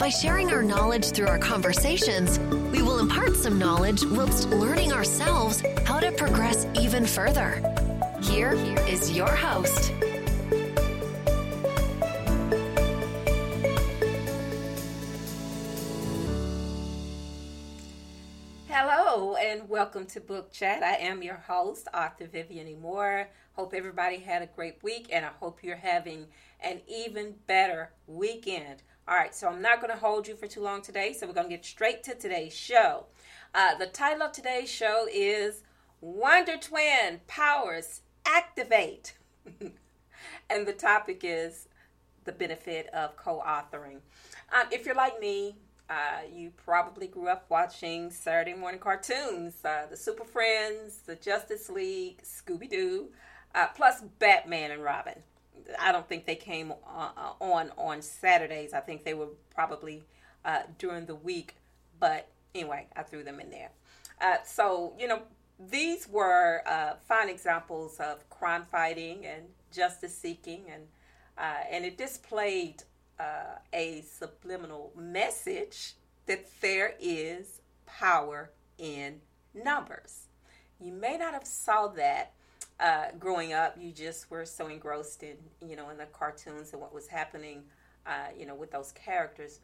By sharing our knowledge through our conversations, we will impart some knowledge whilst learning ourselves how to progress even further. Here is your host. Hello and welcome to Book Chat. I am your host, author Vivian. Moore. Hope everybody had a great week and I hope you're having an even better weekend. All right, so I'm not going to hold you for too long today, so we're going to get straight to today's show. Uh, the title of today's show is Wonder Twin Powers Activate. and the topic is the benefit of co authoring. Um, if you're like me, uh, you probably grew up watching Saturday morning cartoons, uh, the Super Friends, the Justice League, Scooby Doo, uh, plus Batman and Robin. I don't think they came uh, uh, on on Saturdays. I think they were probably uh, during the week. But anyway, I threw them in there. Uh, so you know, these were uh, fine examples of crime fighting and justice seeking, and uh, and it displayed a subliminal message that there is power in numbers. You may not have saw that uh, growing up, you just were so engrossed in, you know, in the cartoons and what was happening, uh, you know, with those characters.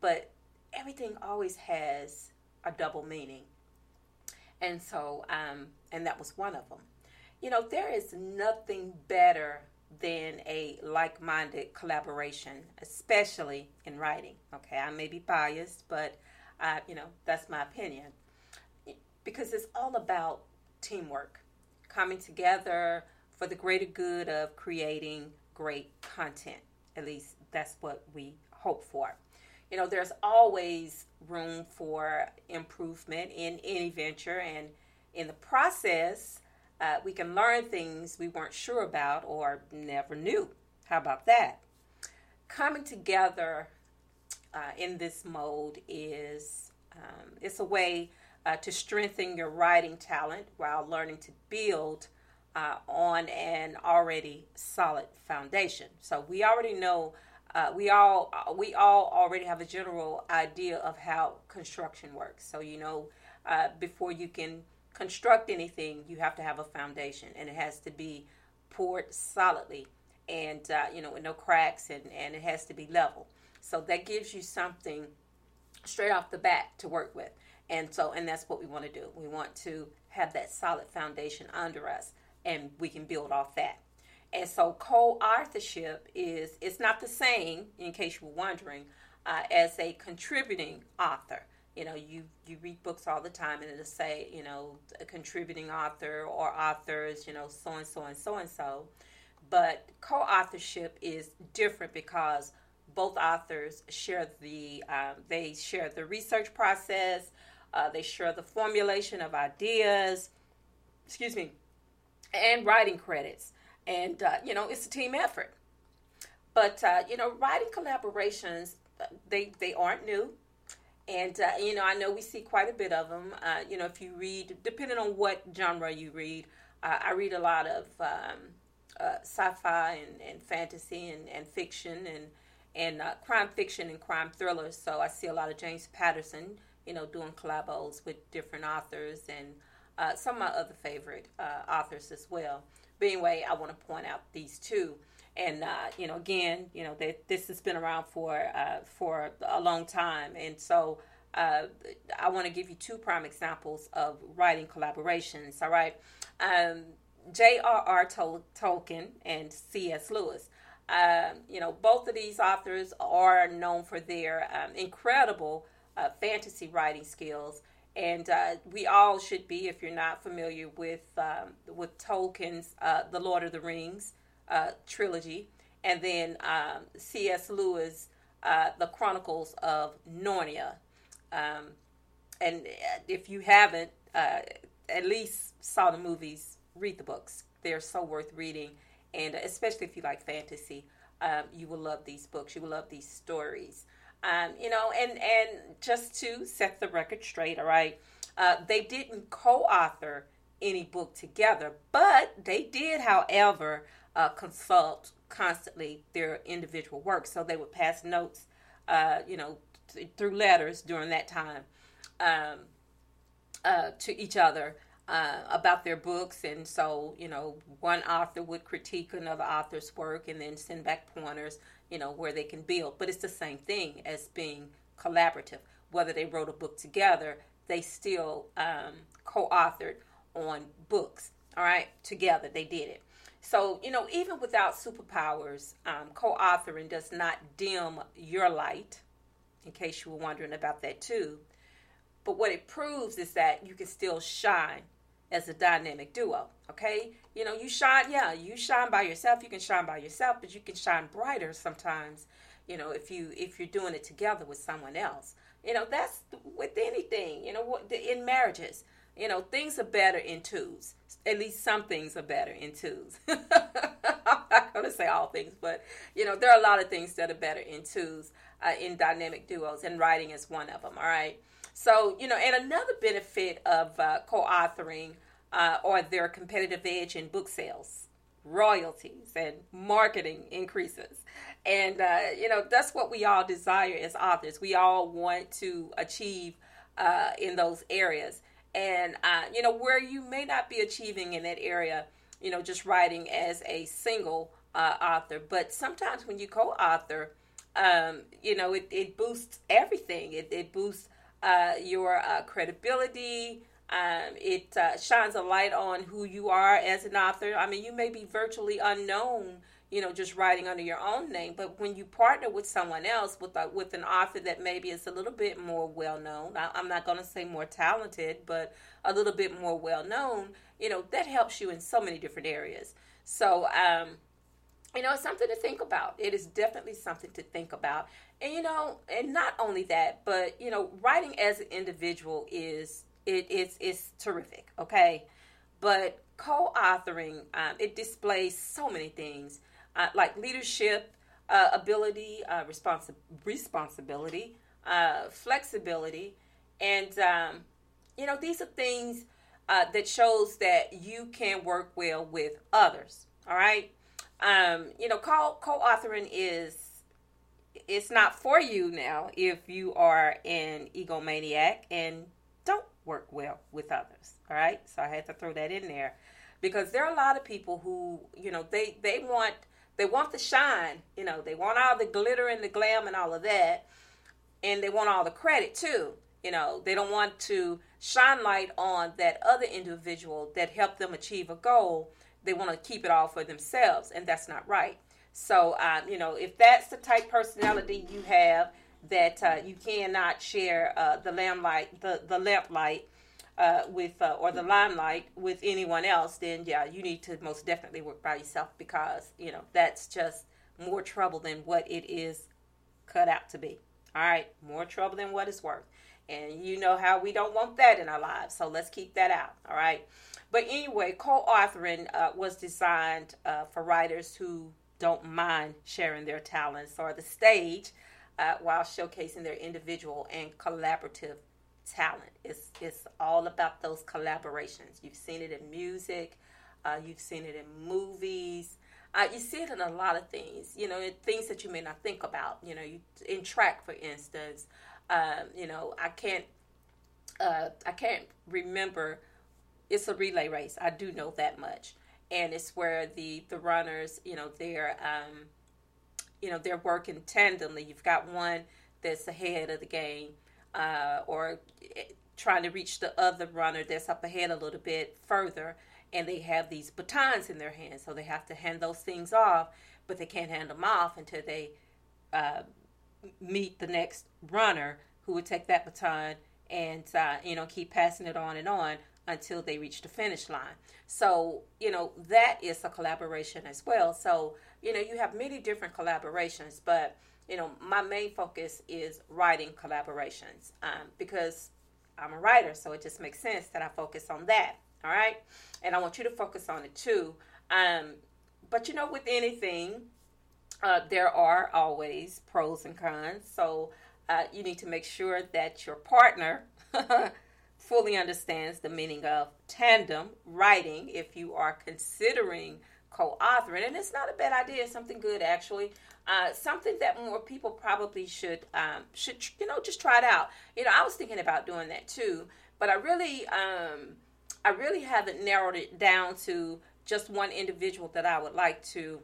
But everything always has a double meaning. And so, um, and that was one of them. You know, there is nothing better than a like minded collaboration, especially in writing. Okay, I may be biased, but, uh, you know, that's my opinion. Because it's all about teamwork coming together for the greater good of creating great content. At least that's what we hope for. You know, there's always room for improvement in any venture, and in the process, uh, we can learn things we weren't sure about or never knew. How about that? Coming together uh, in this mode is um, it's a way uh, to strengthen your writing talent while learning to build uh, on an already solid foundation. So we already know uh, we all we all already have a general idea of how construction works. So you know uh, before you can construct anything, you have to have a foundation, and it has to be poured solidly, and uh, you know with no cracks, and and it has to be level. So that gives you something straight off the bat to work with. And so, and that's what we want to do. We want to have that solid foundation under us, and we can build off that. And so, co-authorship is it's not the same, in case you were wondering, uh, as a contributing author. You know, you you read books all the time, and it'll say, you know, a contributing author or authors, you know, so and so and so and so. But co-authorship is different because both authors share the um, they share the research process uh, they share the formulation of ideas, excuse me, and writing credits. And, uh, you know, it's a team effort. But, uh, you know, writing collaborations, uh, they, they aren't new. And, uh, you know, I know we see quite a bit of them. Uh, you know, if you read, depending on what genre you read, I read a lot of um, sci fi and, and fantasy and, and fiction and, and crime fiction and crime thrillers. So I see a lot of James Patterson you know, doing collabos with different authors and uh, some of my other favorite uh, authors as well. But anyway, I want to point out these two. And uh, you know, again, you know, that this has been around for uh, for a long time, and so uh, I want to give you two prime examples of writing collaborations. All right, um, J.R.R. Tol- Tolkien and C.S. Lewis. Um, you know, both of these authors are known for their um, incredible uh, fantasy writing skills. And uh, we all should be, if you're not familiar with um, with Tolkien's uh, The Lord of the Rings uh, trilogy, and then um, C.S. Lewis, uh, The Chronicles of Narnia. Um, and if you haven't, at least saw the movies, read the books. They're so worth reading, and especially if you like fantasy, um, you will love these books. You will love these stories. Um, you know, and and just to set the record straight, all right, uh, they didn't co-author any book together, but they did, however, uh, consult constantly their individual work. So they would pass notes, uh, you know, th- through letters during that time um, uh, to each other. Uh, about their books, and so you know, one author would critique another author's work and then send back pointers, you know, where they can build. But it's the same thing as being collaborative. Whether they wrote a book together, they still um, co-authored on books. All right, together they did it. So you know, even without superpowers, um, co-authoring does not dim your light. In case you were wondering about that too. But what it proves is that you can still shine as a dynamic duo. Okay, you know, you shine. Yeah, you shine by yourself. You can shine by yourself, but you can shine brighter sometimes. You know, if you if you're doing it together with someone else. You know, that's with anything. You know, in marriages. You know, things are better in twos. At least some things are better in twos. I'm not going to say all things, but you know, there are a lot of things that are better in twos, uh, in dynamic duos, and writing is one of them. All right. So, you know, and another benefit of uh, co authoring uh, or their competitive edge in book sales, royalties, and marketing increases. And, uh, you know, that's what we all desire as authors. We all want to achieve uh, in those areas. And, uh, you know, where you may not be achieving in that area, you know, just writing as a single uh, author, but sometimes when you co author, um, you know, it, it boosts everything. It, it boosts uh, your credibility. Um, it uh, shines a light on who you are as an author. I mean, you may be virtually unknown, you know, just writing under your own name, but when you partner with someone else, with a, with an author that maybe is a little bit more well known, I'm not going to say more talented, but a little bit more well known, you know, that helps you in so many different areas. So, um, you know, it's something to think about. It is definitely something to think about. And you know, and not only that, but you know, writing as an individual is it is it's terrific. Okay, but co-authoring um, it displays so many things uh, like leadership uh, ability, uh, responsi- responsibility, uh, flexibility, and um, you know these are things uh, that shows that you can work well with others. All right um, you know, co co-authoring is it's not for you now if you are an egomaniac and work well with others. All right, so I had to throw that in there because there are a lot of people who you know they they want they want the shine. You know, they want all the glitter and the glam and all of that, and they want all the credit too. You know, they don't want to shine light on that other individual that helped them achieve a goal they want to keep it all for themselves, and that's not right. So, um, you know, if that's the type personality you have, that uh, you cannot share uh, the lamplight, the the lamplight uh, with uh, or the limelight with anyone else, then yeah, you need to most definitely work by yourself because you know that's just more trouble than what it is cut out to be. All right, more trouble than what it's worth, and you know how we don't want that in our lives. So let's keep that out. All right. But anyway, co authoring uh, was designed uh, for writers who don't mind sharing their talents or the stage uh, while showcasing their individual and collaborative talent. It's, it's all about those collaborations. You've seen it in music, uh, you've seen it in movies. Uh, you see it in a lot of things, you know, things that you may not think about. You know, you, in track, for instance, um, you know, I can't, uh, I can't remember it's a relay race. I do know that much, and it's where the the runners, you know, they're um, you know they're working tandemly. You've got one that's ahead of the game, uh, or eh, trying to reach the other runner that's up ahead a little bit further, and they have these batons in their hands, so they have to hand those things off, but they can't hand them off until they uh, meet the next runner who would take that baton and uh, you know keep passing it on and on until they reach the finish line. So, you know, that is a collaboration as well. So, you know, you have many different collaborations, but, you know, my main focus is writing collaborations um, because I'm a writer, so it just makes sense that I focus on that. All right, and I want you to focus on it too. Um, but you know, with anything, uh, there are always pros and cons. So uh, you need to make sure that your partner fully understands the meaning of tandem writing if you are considering co-authoring. And it's not a bad idea it's something good actually. Uh, something that more people probably should um, should you know just try it out. You know i was thinking about doing that too but i really um, i really haven't narrowed it down to just one individual that i would like to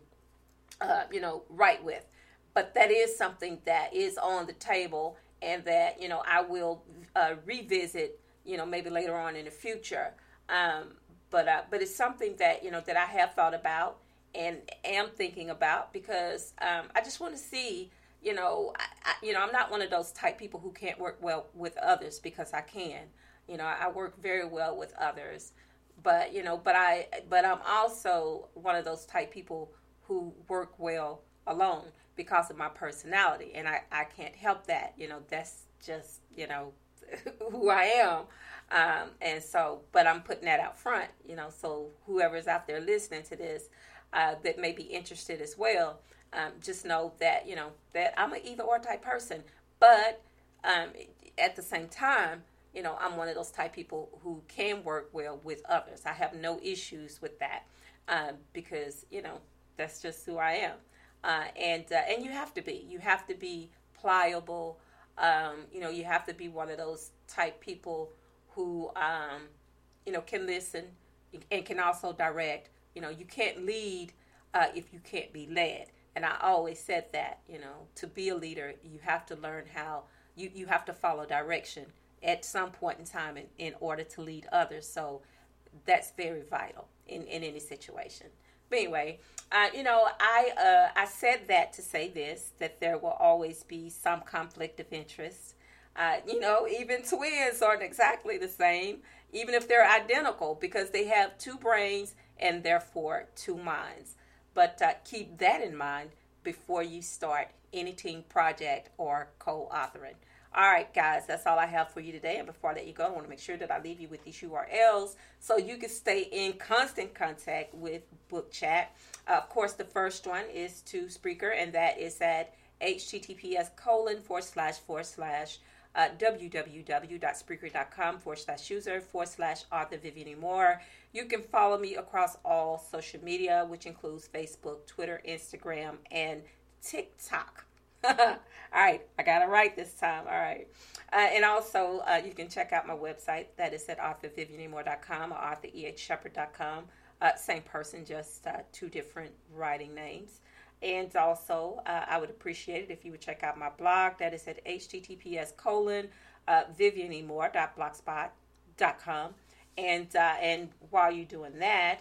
uh, you know write with. But that is something that is on the table and that you know i will uh, revisit you know maybe later on in the future. Um, but uh, but it's something that you know that I have thought about and am thinking about because um, I just want to see you know I, I, you know I'm not one of those type people who can't work well with others because I can. You know I work very well with others. But you know but I but I'm also one of those type people who work well alone because of my personality and I, I can't help that. You know that's just you know who I am um, and so, but I'm putting that out front, you know, so whoever's out there listening to this uh, that may be interested as well, um, just know that, you know, that I'm an either or type person. But um, at the same time, you know, I'm one of those type people who can work well with others. I have no issues with that um, because, you know, that's just who I am. Uh, and uh, and you have to be. You have to be pliable. Um, you know, you have to be one of those type people who um, you know can listen and can also direct. You know, you can't lead uh, if you can't be led. And I always said that. You know, to be a leader, you have to learn how you you have to follow direction at some point in time in, in order to lead others. So that's very vital in, in any situation. But anyway, uh, you know, I uh, I said that to say this that there will always be some conflict of interest uh, you know, even twins aren't exactly the same, even if they're identical, because they have two brains and therefore two minds. But uh, keep that in mind before you start any team project or co authoring. All right, guys, that's all I have for you today. And before I let you go, I want to make sure that I leave you with these URLs so you can stay in constant contact with Book Chat. Uh, of course, the first one is to Spreaker, and that is at https colon forward slash forward slash uh, www.spreaker.com forward slash user forward slash author Vivian Moore. You can follow me across all social media, which includes Facebook, Twitter, Instagram, and TikTok. all right, I got it right this time. All right. Uh, and also, uh, you can check out my website. That is at authorvivianmoore.com or authorehshepherd.com. Uh, same person, just uh, two different writing names. And also, uh, I would appreciate it if you would check out my blog. That is at https colon uh, vivianymore.blogspot.com. And, uh, and while you're doing that,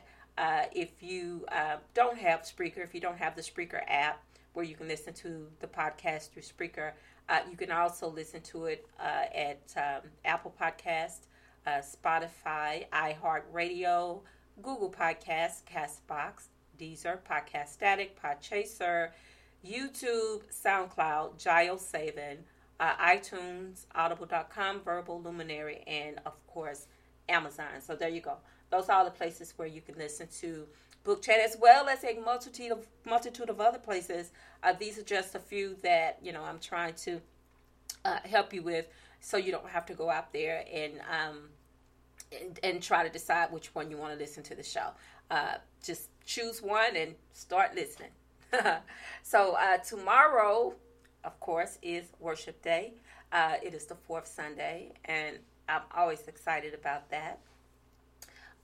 if you don't have Spreaker, if you don't have the Spreaker app where you can listen to the podcast through Spreaker, uh, you can also listen to it uh, at um, Apple Podcast, Spotify, iHeartRadio, Google Podcasts, Castbox, Deezer, Podcast Addict, Podchaser, YouTube, SoundCloud, JioSaavn, uh, iTunes, Audible.com, Verbal Luminary, and of course Amazon. So there you go. Those are all the places where you can listen to book chat as well as a multitude of multitude of other places. Uh, these are just a few that you know I'm trying to uh, help you with, so you don't have to go out there and um, and, and, try to decide which one you want to listen to the show. Uh, just choose one and start listening. so uh, tomorrow, of course, is worship day. Uh, it is the fourth Sunday, and I'm always excited about that.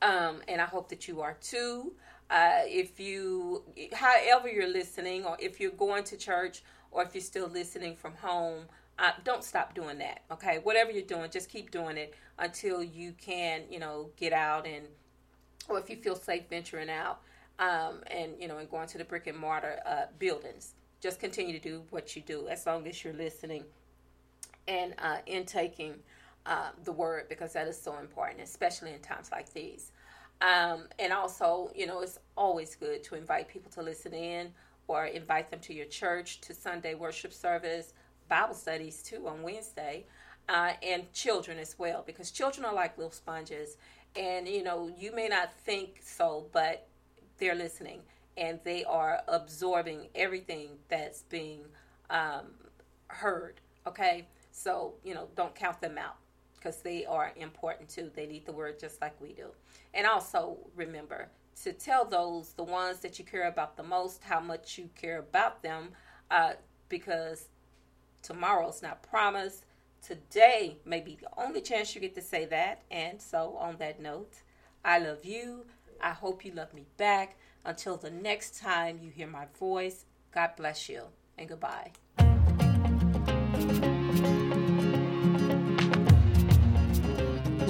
Um, and I hope that you are too. Uh, if you, however, you're listening, or if you're going to church, or if you're still listening from home, uh, don't stop doing that. Okay, whatever you're doing, just keep doing it until you can, you know, get out and, or if you feel safe venturing out um, and you know, and going to the brick and mortar uh, buildings. Just continue to do what you do as long as you're listening and uh, intaking uh, the word because that is so important, especially in times like these. Um, and also, you know, it's always good to invite people to listen in or invite them to your church to Sunday worship service, Bible studies too on Wednesday. uh, and children as well, because children are like little sponges. And, you know, you may not think so, but they're listening and they are absorbing everything that's being um, heard. Okay. So, you know, don't count them out because they are important too. They need the word just like we do. And also remember to tell those, the ones that you care about the most, how much you care about them uh, because tomorrow's not promised. Today may be the only chance you get to say that. And so, on that note, I love you. I hope you love me back. Until the next time you hear my voice, God bless you and goodbye.